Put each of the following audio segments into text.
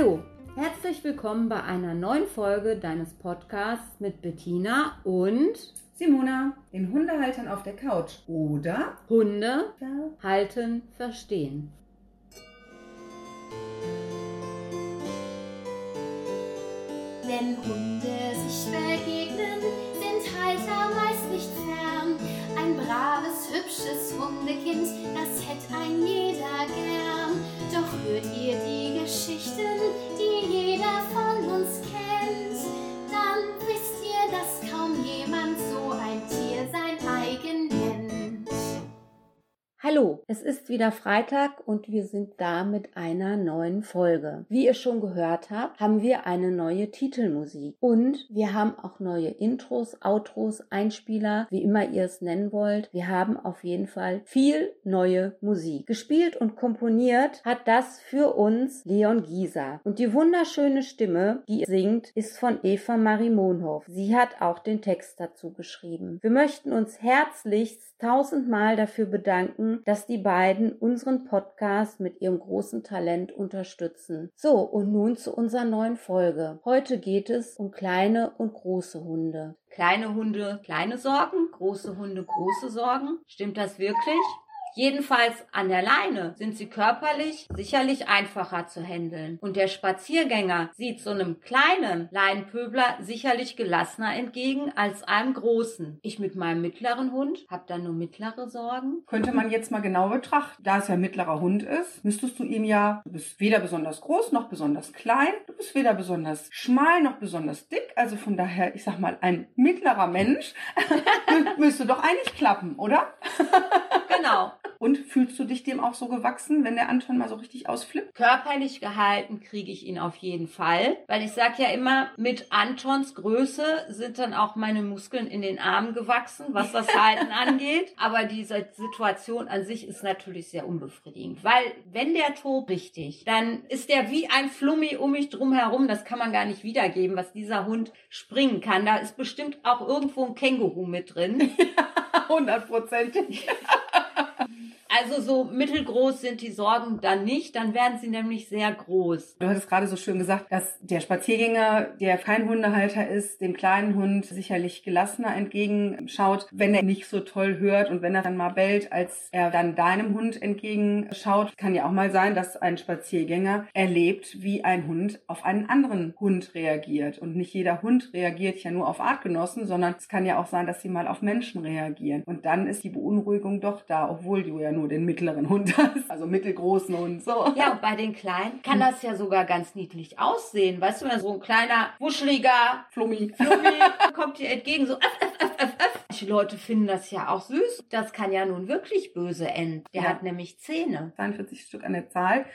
Hallo, herzlich willkommen bei einer neuen Folge deines Podcasts mit Bettina und Simona, den Hundehaltern auf der Couch oder Hunde halten, verstehen. Wenn Hunde sich begegnen, sind Halter meist nicht fern. Ein braves, hübsches Hundekind, das hätte ein jeder gern. Doch hört ihr die Geschichten, die jeder von Hallo, es ist wieder Freitag und wir sind da mit einer neuen Folge. Wie ihr schon gehört habt, haben wir eine neue Titelmusik und wir haben auch neue Intros, Outros, Einspieler, wie immer ihr es nennen wollt. Wir haben auf jeden Fall viel neue Musik. Gespielt und komponiert hat das für uns Leon Gieser und die wunderschöne Stimme, die singt, ist von Eva Marie Mohnhoff. Sie hat auch den Text dazu geschrieben. Wir möchten uns herzlichst tausendmal dafür bedanken, dass die beiden unseren Podcast mit ihrem großen Talent unterstützen. So, und nun zu unserer neuen Folge. Heute geht es um kleine und große Hunde. Kleine Hunde, kleine Sorgen, große Hunde, große Sorgen. Stimmt das wirklich? Jedenfalls an der Leine sind sie körperlich sicherlich einfacher zu handeln. Und der Spaziergänger sieht so einem kleinen Leinenpöbler sicherlich gelassener entgegen als einem großen. Ich mit meinem mittleren Hund habe da nur mittlere Sorgen. Könnte man jetzt mal genau betrachten. Da es ja ein mittlerer Hund ist, müsstest du ihm ja, du bist weder besonders groß noch besonders klein, du bist weder besonders schmal noch besonders dick. Also von daher, ich sag mal, ein mittlerer Mensch müsste doch eigentlich klappen, oder? Genau. Und fühlst du dich dem auch so gewachsen, wenn der Anton mal so richtig ausflippt? Körperlich gehalten kriege ich ihn auf jeden Fall, weil ich sage ja immer, mit Antons Größe sind dann auch meine Muskeln in den Armen gewachsen, was das Halten angeht. Aber diese Situation an sich ist natürlich sehr unbefriedigend, weil wenn der tobt richtig, dann ist der wie ein Flummi um mich drum herum. Das kann man gar nicht wiedergeben, was dieser Hund springen kann. Da ist bestimmt auch irgendwo ein Känguru mit drin. Hundertprozentig. Also so mittelgroß sind die Sorgen dann nicht, dann werden sie nämlich sehr groß. Du hattest gerade so schön gesagt, dass der Spaziergänger, der kein Hundehalter ist, dem kleinen Hund sicherlich gelassener entgegenschaut, wenn er nicht so toll hört und wenn er dann mal bellt, als er dann deinem Hund entgegenschaut. Kann ja auch mal sein, dass ein Spaziergänger erlebt, wie ein Hund auf einen anderen Hund reagiert. Und nicht jeder Hund reagiert ja nur auf Artgenossen, sondern es kann ja auch sein, dass sie mal auf Menschen reagieren. Und dann ist die Beunruhigung doch da, obwohl du ja nur den mittleren Hund hast, also mittelgroßen Hund, so. Ja, und bei den Kleinen kann das ja sogar ganz niedlich aussehen. Weißt du, wenn so ein kleiner, wuscheliger Flummi. Flummi kommt dir entgegen, so öff, öff, öff, öff, öff. Manche Leute finden das ja auch süß. Das kann ja nun wirklich böse enden. Der Ja. hat nämlich Zähne. 42 Stück an der Zahl.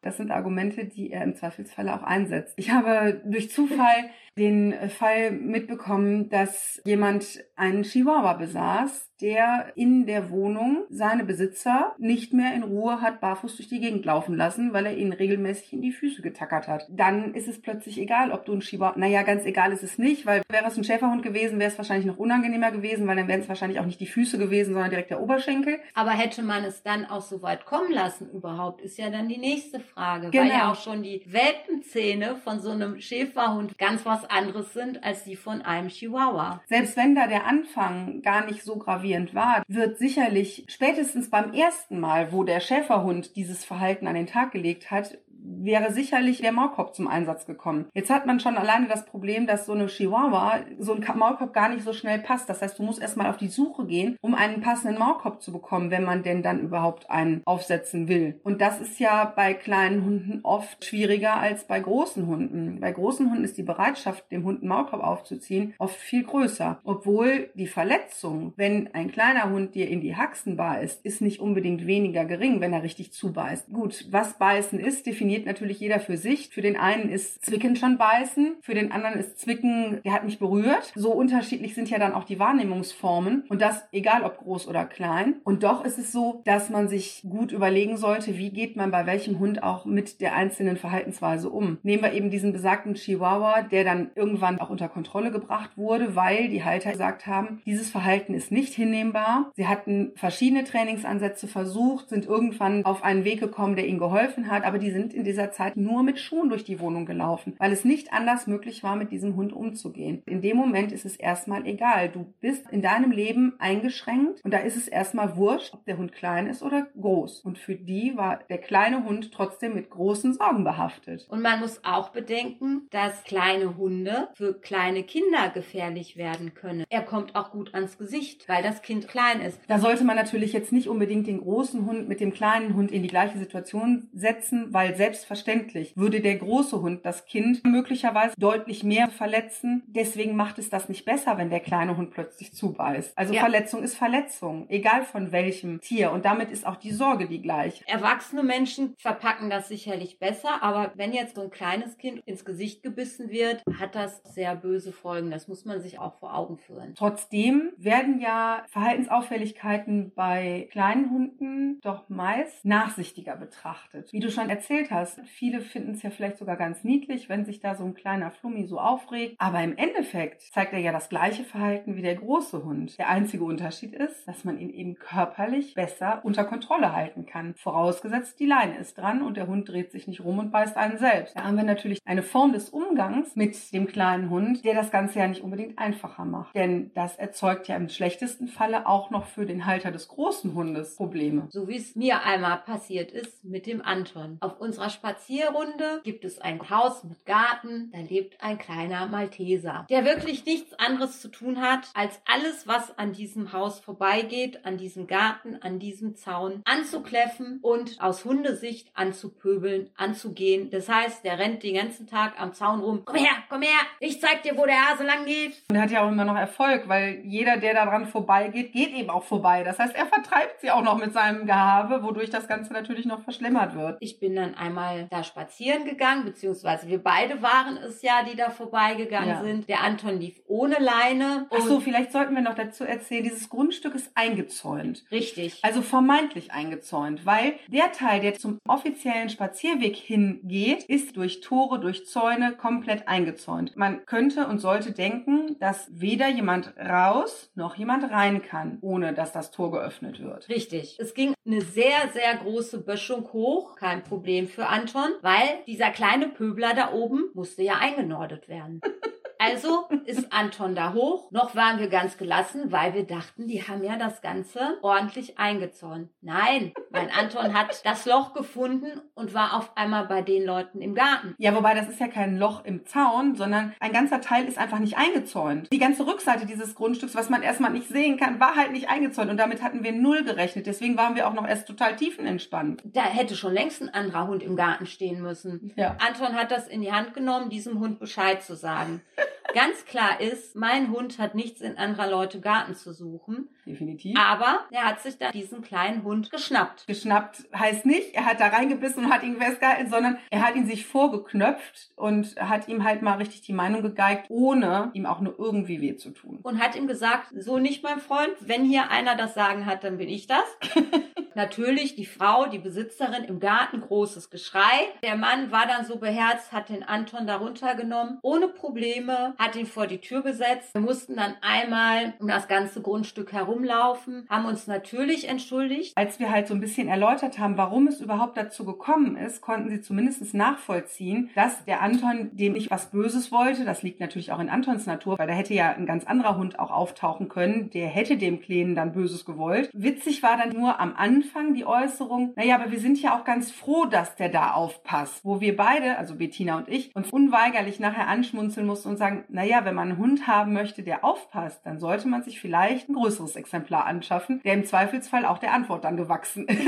Das sind Argumente, die er im Zweifelsfalle auch einsetzt. Ich habe durch Zufall den Fall mitbekommen, dass jemand einen Chihuahua besaß, der in der Wohnung seine Besitzer nicht mehr in Ruhe hat barfuß durch die Gegend laufen lassen, weil er ihnen regelmäßig in die Füße getackert hat. Dann ist es plötzlich egal, ob du ein Chihuahua, naja, ganz egal ist es nicht, weil wäre es ein Schäferhund gewesen, wäre es wahrscheinlich noch unangenehmer gewesen, weil dann wären es wahrscheinlich auch nicht die Füße gewesen, sondern direkt der Oberschenkel. Aber hätte man es dann auch so weit kommen lassen überhaupt, ist ja dann die nächste Frage. Weil Genau. ja auch schon die Welpenzähne von so einem Schäferhund ganz was anderes sind als die von einem Chihuahua. Selbst wenn da der Anfang gar nicht so gravierend war, wird sicherlich spätestens beim ersten Mal, wo der Schäferhund dieses Verhalten an den Tag gelegt hat, wäre sicherlich der Maulkorb zum Einsatz gekommen. Jetzt hat man schon alleine das Problem, dass so eine Chihuahua, so ein Maulkorb gar nicht so schnell passt. Das heißt, du musst erstmal auf die Suche gehen, um einen passenden Maulkorb zu bekommen, wenn man denn dann überhaupt einen aufsetzen will. Und das ist ja bei kleinen Hunden oft schwieriger als bei großen Hunden. Bei großen Hunden ist die Bereitschaft, dem Hund einen Maulkorb aufzuziehen, oft viel größer. Obwohl die Verletzung, wenn ein kleiner Hund dir in die Haxen beißt, ist nicht unbedingt weniger gering, wenn er richtig zubeißt. Gut, was beißen ist, definiert natürlich jeder für sich. Für den einen ist Zwicken schon beißen, für den anderen ist Zwicken, der hat mich berührt. So unterschiedlich sind ja dann auch die Wahrnehmungsformen und das egal ob groß oder klein. Und doch ist es so, dass man sich gut überlegen sollte, wie geht man bei welchem Hund auch mit der einzelnen Verhaltensweise um. Nehmen wir eben diesen besagten Chihuahua, der dann irgendwann auch unter Kontrolle gebracht wurde, weil die Halter gesagt haben, dieses Verhalten ist nicht hinnehmbar. Sie hatten verschiedene Trainingsansätze versucht, sind irgendwann auf einen Weg gekommen, der ihnen geholfen hat, aber die sind in in dieser Zeit nur mit Schuhen durch die Wohnung gelaufen, weil es nicht anders möglich war, mit diesem Hund umzugehen. In dem Moment ist es erstmal egal. Du bist in deinem Leben eingeschränkt und da ist es erstmal wurscht, ob der Hund klein ist oder groß. Und für die war der kleine Hund trotzdem mit großen Sorgen behaftet. Und man muss auch bedenken, dass kleine Hunde für kleine Kinder gefährlich werden können. Er kommt auch gut ans Gesicht, weil das Kind klein ist. Da sollte man natürlich jetzt nicht unbedingt den großen Hund mit dem kleinen Hund in die gleiche Situation setzen, weil selbstverständlich würde der große Hund das Kind möglicherweise deutlich mehr verletzen. Deswegen macht es das nicht besser, wenn der kleine Hund plötzlich zubeißt. Also ja. Verletzung ist Verletzung, egal von welchem Tier. Und damit ist auch die Sorge die gleiche. Erwachsene Menschen verpacken das sicherlich besser, aber wenn jetzt so ein kleines Kind ins Gesicht gebissen wird, hat das sehr böse Folgen. Das muss man sich auch vor Augen führen. Trotzdem werden ja Verhaltensauffälligkeiten bei kleinen Hunden doch meist nachsichtiger betrachtet. Wie du schon erzählt hast, viele finden es ja vielleicht sogar ganz niedlich, wenn sich da so ein kleiner Flummi so aufregt. Aber im Endeffekt zeigt er ja das gleiche Verhalten wie der große Hund. Der einzige Unterschied ist, dass man ihn eben körperlich besser unter Kontrolle halten kann. Vorausgesetzt, die Leine ist dran und der Hund dreht sich nicht rum und beißt einen selbst. Da haben wir natürlich eine Form des Umgangs mit dem kleinen Hund, der das Ganze ja nicht unbedingt einfacher macht. Denn das erzeugt ja im schlechtesten Falle auch noch für den Halter des großen Hundes Probleme. So wie es mir einmal passiert ist mit dem Anton. Auf unserer Spazierrunde gibt es ein Haus mit Garten, da lebt ein kleiner Malteser, der wirklich nichts anderes zu tun hat, als alles, was an diesem Haus vorbeigeht, an diesem Garten, an diesem Zaun, anzukläffen und aus Hundesicht anzupöbeln, anzugehen. Das heißt, der rennt den ganzen Tag am Zaun rum. Komm her, komm her, ich zeig dir, wo der Hase lang geht. Und er hat ja auch immer noch Erfolg, weil jeder, der daran vorbeigeht, geht eben auch vorbei. Das heißt, er vertreibt sie auch noch mit seinem Gehabe, wodurch das Ganze natürlich noch verschlimmert wird. Ich bin dann einmal da spazieren gegangen, beziehungsweise wir beide waren es ja, die da vorbeigegangen ja. sind. Der Anton lief ohne Leine. Ach so, vielleicht sollten wir noch dazu erzählen, dieses Grundstück ist eingezäunt. Richtig. Also vermeintlich eingezäunt, weil der Teil, der zum offiziellen Spazierweg hingeht, ist durch Tore, durch Zäune komplett eingezäunt. Man könnte und sollte denken, dass weder jemand raus noch jemand rein kann, ohne dass das Tor geöffnet wird. Richtig. Es ging eine sehr, sehr große Böschung hoch. Kein Problem für Anton, weil dieser kleine Pöbler da oben musste ja eingenordet werden. Also ist Anton da hoch. Noch waren wir ganz gelassen, weil wir dachten, die haben ja das Ganze ordentlich eingezäunt. Nein, mein Anton hat das Loch gefunden und war auf einmal bei den Leuten im Garten. Ja, wobei das ist ja kein Loch im Zaun, sondern ein ganzer Teil ist einfach nicht eingezäunt. Die ganze Rückseite dieses Grundstücks, was man erstmal nicht sehen kann, war halt nicht eingezäunt und damit hatten wir null gerechnet. Deswegen waren wir auch noch erst total tiefenentspannt. Da hätte schon längst ein anderer Hund im Garten stehen müssen. Ja. Anton hat das in die Hand genommen, diesem Hund Bescheid zu sagen. Ganz klar ist, mein Hund hat nichts in anderer Leute Garten zu suchen. Definitiv. Aber er hat sich dann diesen kleinen Hund geschnappt. Geschnappt heißt nicht, er hat da reingebissen und hat ihn festgehalten, sondern er hat ihn sich vorgeknöpft und hat ihm halt mal richtig die Meinung gegeigt, ohne ihm auch nur irgendwie weh zu tun. Und hat ihm gesagt, so nicht mein Freund, wenn hier einer das Sagen hat, dann bin ich das. Natürlich die Frau, die Besitzerin im Garten, großes Geschrei. Der Mann war dann so beherzt, hat den Anton darunter genommen, ohne Probleme, hat ihn vor die Tür gesetzt. Wir mussten dann einmal um das ganze Grundstück herumlaufen, haben uns natürlich entschuldigt. Als wir halt so ein bisschen erläutert haben, warum es überhaupt dazu gekommen ist, konnten sie zumindest nachvollziehen, dass der Anton dem nicht was Böses wollte. Das liegt natürlich auch in Antons Natur, weil da hätte ja ein ganz anderer Hund auch auftauchen können. Der hätte dem Kleinen dann Böses gewollt. Witzig war dann nur am Anfang die Äußerung, naja, aber wir sind ja auch ganz froh, dass der da aufpasst. Wo wir beide, also Bettina und ich, uns unweigerlich nachher anschmunzeln mussten und sagen, naja, wenn man einen Hund haben möchte, der aufpasst, dann sollte man sich vielleicht ein größeres Exemplar anschaffen, der im Zweifelsfall auch der Antwort dann gewachsen ist.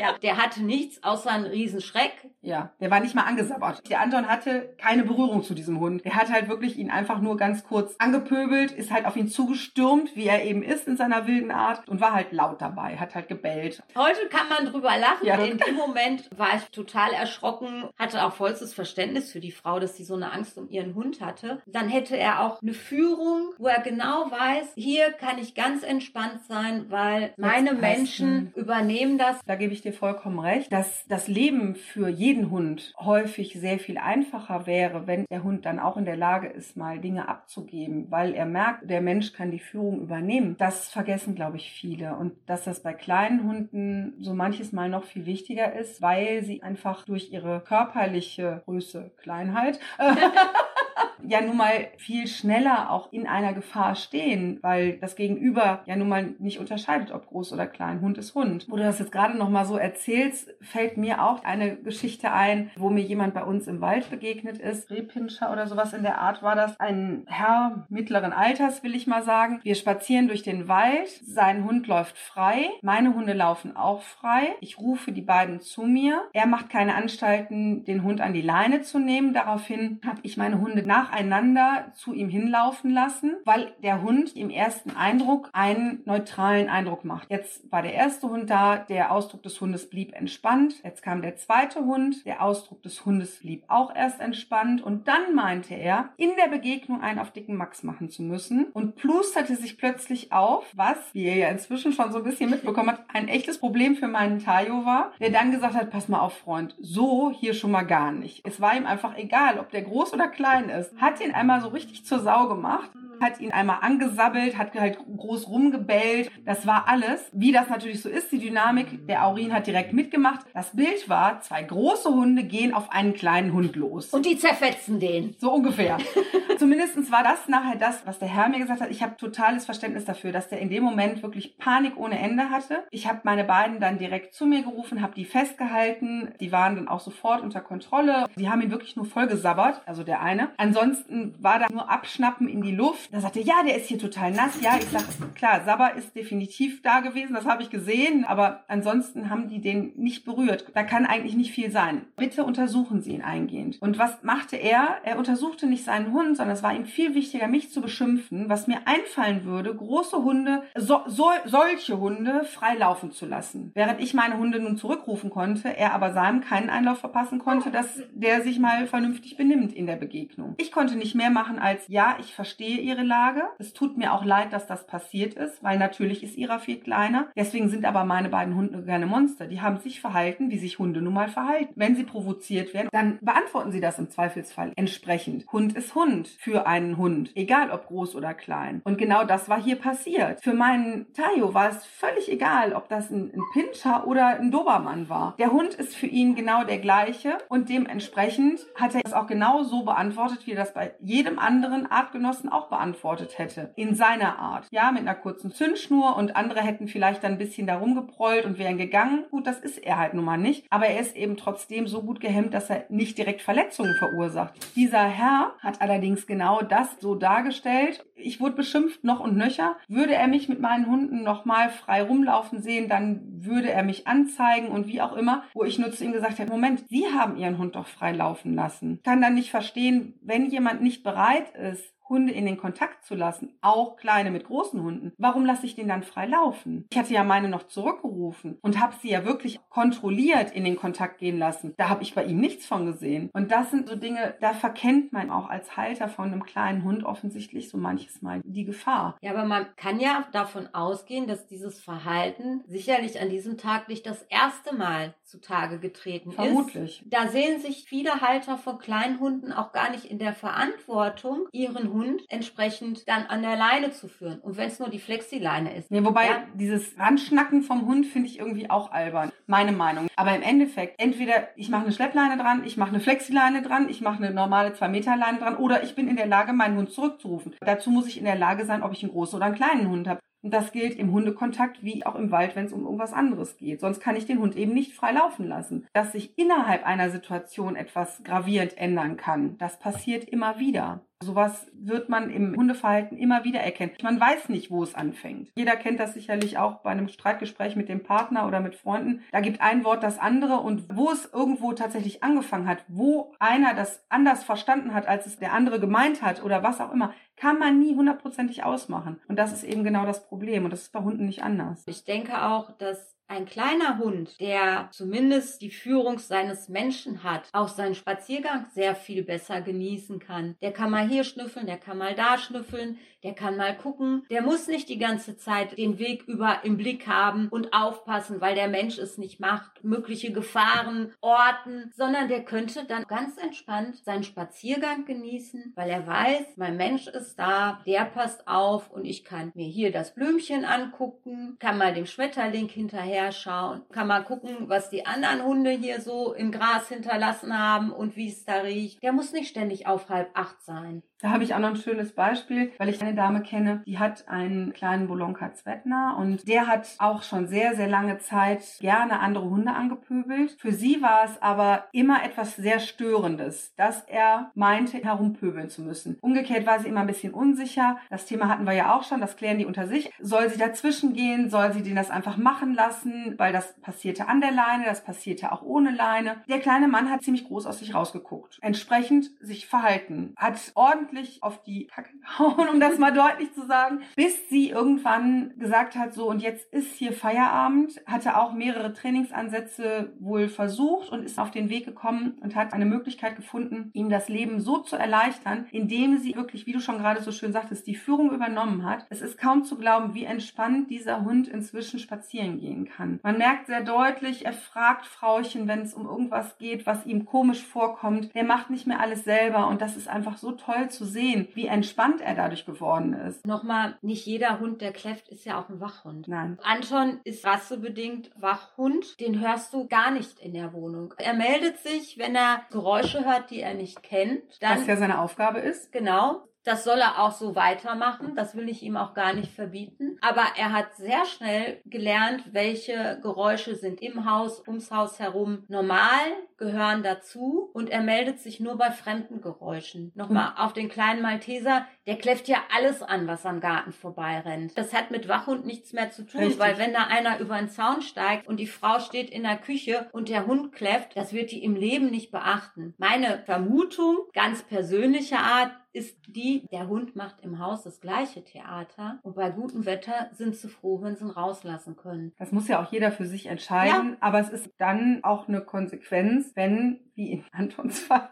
Ja, der hatte nichts außer einen Riesenschreck. Ja, der war nicht mal angesabbert. Der Anton hatte keine Berührung zu diesem Hund. Der hat halt wirklich ihn einfach nur ganz kurz angepöbelt, ist halt auf ihn zugestürmt, wie er eben ist in seiner wilden Art und war halt laut dabei, hat halt gebellt. Heute kann man drüber lachen. Ja. In dem Moment war ich total erschrocken, hatte auch vollstes Verständnis für die Frau, dass sie so eine Angst um ihren Hund hatte. Dann hätte er auch eine Führung, wo er genau weiß, hier kann ich ganz entspannt sein, weil meine Menschen übernehmen das. Da gebe ich dir vollkommen recht, dass das Leben für jeden jeden Hund häufig sehr viel einfacher wäre, wenn der Hund dann auch in der Lage ist, mal Dinge abzugeben, weil er merkt, der Mensch kann die Führung übernehmen. Das vergessen, glaube ich, viele. Und dass das bei kleinen Hunden so manches Mal noch viel wichtiger ist, weil sie einfach durch ihre körperliche Größe, Kleinheit, ja nun mal viel schneller auch in einer Gefahr stehen, weil das Gegenüber ja nun mal nicht unterscheidet, ob groß oder klein. Hund ist Hund. Wo du das jetzt gerade noch mal so erzählst, fällt mir auch eine Geschichte ein, wo mir jemand bei uns im Wald begegnet ist. Rehpinscher oder sowas in der Art war das. Ein Herr mittleren Alters, will ich mal sagen. Wir spazieren durch den Wald. Sein Hund läuft frei. Meine Hunde laufen auch frei. Ich rufe die beiden zu mir. Er macht keine Anstalten, den Hund an die Leine zu nehmen. Daraufhin habe ich meine Hunde nach nacheinander zu ihm hinlaufen lassen, weil der Hund im ersten Eindruck einen neutralen Eindruck macht. Jetzt war der erste Hund da, der Ausdruck des Hundes blieb entspannt. Jetzt kam der zweite Hund, der Ausdruck des Hundes blieb auch erst entspannt und dann meinte er, in der Begegnung einen auf dicken Max machen zu müssen und plusterte sich plötzlich auf, was, wie er ja inzwischen schon so ein bisschen mitbekommen hat, ein echtes Problem für meinen Tayo war, der dann gesagt hat, pass mal auf, Freund, so hier schon mal gar nicht. Es war ihm einfach egal, ob der groß oder klein ist hat ihn einmal so richtig zur Sau gemacht hat ihn einmal angesabbelt, hat halt groß rumgebellt. Das war alles. Wie das natürlich so ist, die Dynamik. Der Aurin hat direkt mitgemacht. Das Bild war, zwei große Hunde gehen auf einen kleinen Hund los. Und die zerfetzen den. So ungefähr. Zumindest war das nachher das, was der Herr mir gesagt hat. Ich habe totales Verständnis dafür, dass der in dem Moment wirklich Panik ohne Ende hatte. Ich habe meine beiden dann direkt zu mir gerufen, habe die festgehalten. Die waren dann auch sofort unter Kontrolle. Die haben ihn wirklich nur voll gesabbert, also der eine. Ansonsten war da nur Abschnappen in die Luft da sagte, ja, der ist hier total nass. Ja, ich sag, klar, Sabber ist definitiv da gewesen, das habe ich gesehen, aber ansonsten haben die den nicht berührt. Da kann eigentlich nicht viel sein. Bitte untersuchen Sie ihn eingehend. Und was machte er? Er untersuchte nicht seinen Hund, sondern es war ihm viel wichtiger, mich zu beschimpfen, was mir einfallen würde, große Hunde, so, so, solche Hunde frei laufen zu lassen. Während ich meine Hunde nun zurückrufen konnte, er aber seinem keinen Einlauf verpassen konnte, dass der sich mal vernünftig benimmt in der Begegnung. Ich konnte nicht mehr machen als, ja, ich verstehe ihre Lage. Es tut mir auch leid, dass das passiert ist, weil natürlich ist ihrer viel kleiner. Deswegen sind aber meine beiden Hunde keine Monster. Die haben sich verhalten, wie sich Hunde nun mal verhalten. Wenn sie provoziert werden, dann beantworten sie das im Zweifelsfall entsprechend. Hund ist Hund für einen Hund, egal ob groß oder klein. Und genau das war hier passiert. Für meinen Tayo war es völlig egal, ob das ein, ein Pinscher oder ein Dobermann war. Der Hund ist für ihn genau der gleiche und dementsprechend hat er es auch genau so beantwortet, wie er das bei jedem anderen Artgenossen auch beantwortet beantwortet hätte. In seiner Art. Ja, mit einer kurzen Zündschnur und andere hätten vielleicht dann ein bisschen da rumgeprollt und wären gegangen. Gut, das ist er halt nun mal nicht. Aber er ist eben trotzdem so gut gehemmt, dass er nicht direkt Verletzungen verursacht. Dieser Herr hat allerdings genau das so dargestellt. Ich wurde beschimpft noch und nöcher. Würde er mich mit meinen Hunden nochmal frei rumlaufen sehen, dann würde er mich anzeigen und wie auch immer, wo ich nur zu ihm gesagt habe, Moment, Sie haben Ihren Hund doch frei laufen lassen. Kann dann nicht verstehen, wenn jemand nicht bereit ist, Hunde in den Kontakt zu lassen, auch kleine mit großen Hunden, warum lasse ich den dann frei laufen? Ich hatte ja meine noch zurückgerufen und habe sie ja wirklich kontrolliert in den Kontakt gehen lassen. Da habe ich bei ihm nichts von gesehen. Und das sind so Dinge, da verkennt man auch als Halter von einem kleinen Hund offensichtlich so manches Mal die Gefahr. Ja, aber man kann ja davon ausgehen, dass dieses Verhalten sicherlich an diesem Tag nicht das erste Mal zutage getreten Vermutlich. ist. Vermutlich. Da sehen sich viele Halter von kleinen Hunden auch gar nicht in der Verantwortung, ihren Hund Hund entsprechend dann an der Leine zu führen. Und wenn es nur die Flexileine ist. Ja, wobei ja. dieses Anschnacken vom Hund finde ich irgendwie auch albern. Meine Meinung. Aber im Endeffekt, entweder ich mache eine Schleppleine dran, ich mache eine Flexileine dran, ich mache eine normale 2 Meter Leine dran oder ich bin in der Lage, meinen Hund zurückzurufen. Dazu muss ich in der Lage sein, ob ich einen großen oder einen kleinen Hund habe. Und das gilt im Hundekontakt wie auch im Wald, wenn es um irgendwas anderes geht. Sonst kann ich den Hund eben nicht frei laufen lassen. Dass sich innerhalb einer Situation etwas gravierend ändern kann, das passiert immer wieder. Sowas wird man im Hundeverhalten immer wieder erkennen. Man weiß nicht, wo es anfängt. Jeder kennt das sicherlich auch bei einem Streitgespräch mit dem Partner oder mit Freunden. Da gibt ein Wort das andere und wo es irgendwo tatsächlich angefangen hat, wo einer das anders verstanden hat, als es der andere gemeint hat oder was auch immer, kann man nie hundertprozentig ausmachen. Und das ist eben genau das Problem. Und das ist bei Hunden nicht anders. Ich denke auch, dass ein kleiner Hund, der zumindest die Führung seines Menschen hat, auch seinen Spaziergang sehr viel besser genießen kann. Der kann mal hier schnüffeln, der kann mal da schnüffeln, der kann mal gucken. Der muss nicht die ganze Zeit den Weg über im Blick haben und aufpassen, weil der Mensch es nicht macht, mögliche Gefahren orten, sondern der könnte dann ganz entspannt seinen Spaziergang genießen, weil er weiß, mein Mensch ist da, der passt auf und ich kann mir hier das Blümchen angucken, kann mal dem Schmetterling hinterher schauen, kann mal gucken, was die anderen Hunde hier so im Gras hinterlassen haben und wie es da riecht. Der muss nicht ständig auf halb acht sein. Da habe ich auch noch ein schönes Beispiel, weil ich eine Dame kenne, die hat einen kleinen Bolonka Zvetner und der hat auch schon sehr, sehr lange Zeit gerne andere Hunde angepöbelt. Für sie war es aber immer etwas sehr Störendes, dass er meinte, herumpöbeln zu müssen. Umgekehrt war sie immer ein bisschen unsicher. Das Thema hatten wir ja auch schon, das klären die unter sich. Soll sie dazwischen gehen? Soll sie den das einfach machen lassen? Weil das passierte an der Leine, das passierte auch ohne Leine. Der kleine Mann hat ziemlich groß aus sich rausgeguckt. Entsprechend sich verhalten. Hat ordentlich ordentlich auf die Kacke gehauen, um das mal deutlich zu sagen, bis sie irgendwann gesagt hat, so und jetzt ist hier Feierabend, hatte auch mehrere Trainingsansätze wohl versucht und ist auf den Weg gekommen und hat eine Möglichkeit gefunden, ihm das Leben so zu erleichtern, indem sie wirklich, wie du schon gerade so schön sagtest, die Führung übernommen hat. Es ist kaum zu glauben, wie entspannt dieser Hund inzwischen spazieren gehen kann. Man merkt sehr deutlich, er fragt Frauchen, wenn es um irgendwas geht, was ihm komisch vorkommt. Der macht nicht mehr alles selber und das ist einfach so toll zu zu sehen, wie entspannt er dadurch geworden ist. Nochmal, nicht jeder Hund, der kläfft, ist ja auch ein Wachhund. Nein. Anton ist rassebedingt Wachhund. Den hörst du gar nicht in der Wohnung. Er meldet sich, wenn er Geräusche hört, die er nicht kennt. Dann, Was ja seine Aufgabe ist. Genau. Das soll er auch so weitermachen. Das will ich ihm auch gar nicht verbieten. Aber er hat sehr schnell gelernt, welche Geräusche sind im Haus, ums Haus herum normal, gehören dazu und er meldet sich nur bei fremden Geräuschen. Nochmal auf den kleinen Malteser, der kläfft ja alles an, was am Garten vorbeirennt. Das hat mit Wachhund nichts mehr zu tun, Richtig. weil wenn da einer über den Zaun steigt und die Frau steht in der Küche und der Hund kläfft, das wird die im Leben nicht beachten. Meine Vermutung, ganz persönlicher Art, ist die, der Hund macht im Haus das gleiche Theater und bei gutem Wetter sind sie froh, wenn sie ihn rauslassen können. Das muss ja auch jeder für sich entscheiden, ja. aber es ist dann auch eine Konsequenz, wenn wie in Antons Fall,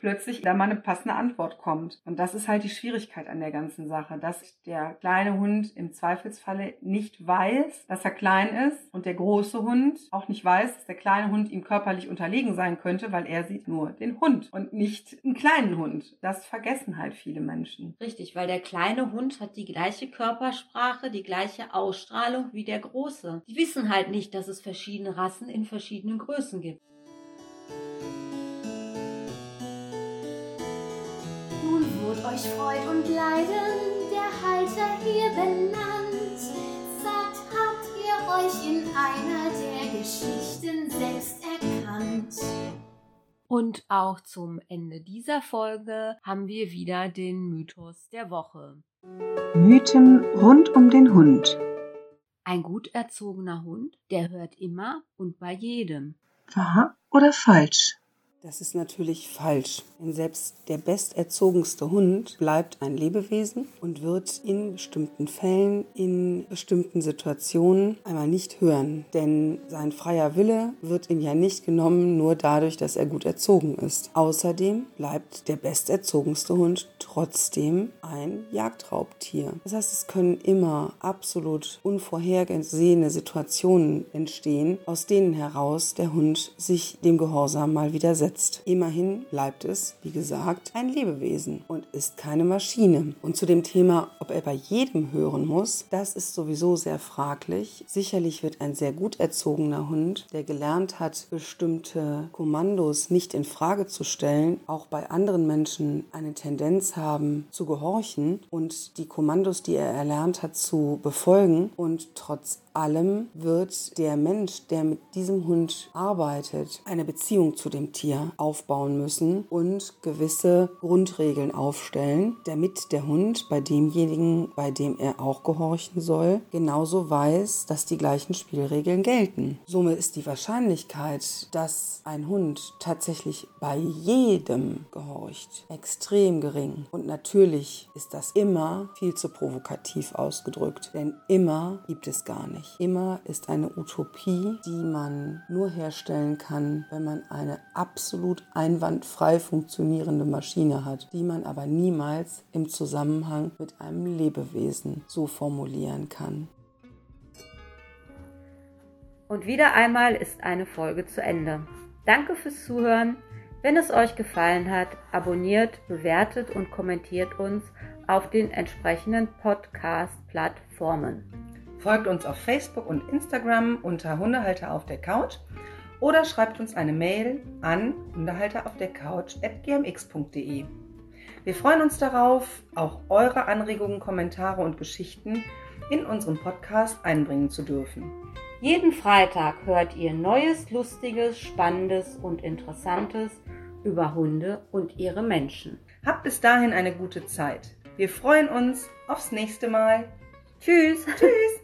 plötzlich da mal eine passende Antwort kommt. Und das ist halt die Schwierigkeit an der ganzen Sache, dass der kleine Hund im Zweifelsfalle nicht weiß, dass er klein ist und der große Hund auch nicht weiß, dass der kleine Hund ihm körperlich unterlegen sein könnte, weil er sieht nur den Hund und nicht einen kleinen Hund. Das vergessen halt viele Menschen. Richtig, weil der kleine Hund hat die gleiche Körpersprache, die gleiche Ausstrahlung wie der große. Die wissen halt nicht, dass es verschiedene Rassen in verschiedenen Größen gibt. Tod euch Freud und Leiden, der Halter hier benannt. Sagt, habt ihr euch in einer der Geschichten selbst erkannt? Und auch zum Ende dieser Folge haben wir wieder den Mythos der Woche. Mythen rund um den Hund. Ein gut erzogener Hund, der hört immer und bei jedem. Wahr oder falsch? Das ist natürlich falsch, denn selbst der besterzogenste Hund bleibt ein Lebewesen und wird in bestimmten Fällen, in bestimmten Situationen einmal nicht hören. Denn sein freier Wille wird ihm ja nicht genommen, nur dadurch, dass er gut erzogen ist. Außerdem bleibt der besterzogenste Hund trotzdem ein Jagdraubtier. Das heißt, es können immer absolut unvorhergesehene Situationen entstehen, aus denen heraus der Hund sich dem Gehorsam mal widersetzt verletzt. Immerhin bleibt es, wie gesagt, ein Lebewesen und ist keine Maschine. Und zu dem Thema, ob er bei jedem hören muss, das ist sowieso sehr fraglich. Sicherlich wird ein sehr gut erzogener Hund, der gelernt hat, bestimmte Kommandos nicht in Frage zu stellen, auch bei anderen Menschen eine Tendenz haben zu gehorchen und die Kommandos, die er erlernt hat, zu befolgen und trotz allem wird der Mensch, der mit diesem Hund arbeitet, eine Beziehung zu dem Tier Aufbauen müssen und gewisse Grundregeln aufstellen, damit der Hund bei demjenigen, bei dem er auch gehorchen soll, genauso weiß, dass die gleichen Spielregeln gelten. Somit ist die Wahrscheinlichkeit, dass ein Hund tatsächlich bei jedem gehorcht, extrem gering. Und natürlich ist das immer viel zu provokativ ausgedrückt, denn immer gibt es gar nicht. Immer ist eine Utopie, die man nur herstellen kann, wenn man eine absolut einwandfrei funktionierende Maschine hat, die man aber niemals im Zusammenhang mit einem Lebewesen so formulieren kann. Und wieder einmal ist eine Folge zu Ende. Danke fürs Zuhören. Wenn es euch gefallen hat, abonniert, bewertet und kommentiert uns auf den entsprechenden Podcast-Plattformen. Folgt uns auf Facebook und Instagram unter Hundehalter auf der Couch oder schreibt uns eine Mail an hundehalteraufdercouch.gmx.de. Wir freuen uns darauf, auch eure Anregungen, Kommentare und Geschichten in unserem Podcast einbringen zu dürfen. Jeden Freitag hört ihr Neues, Lustiges, Spannendes und Interessantes über Hunde und ihre Menschen. Habt bis dahin eine gute Zeit. Wir freuen uns aufs nächste Mal. Tschüss. Tschüss.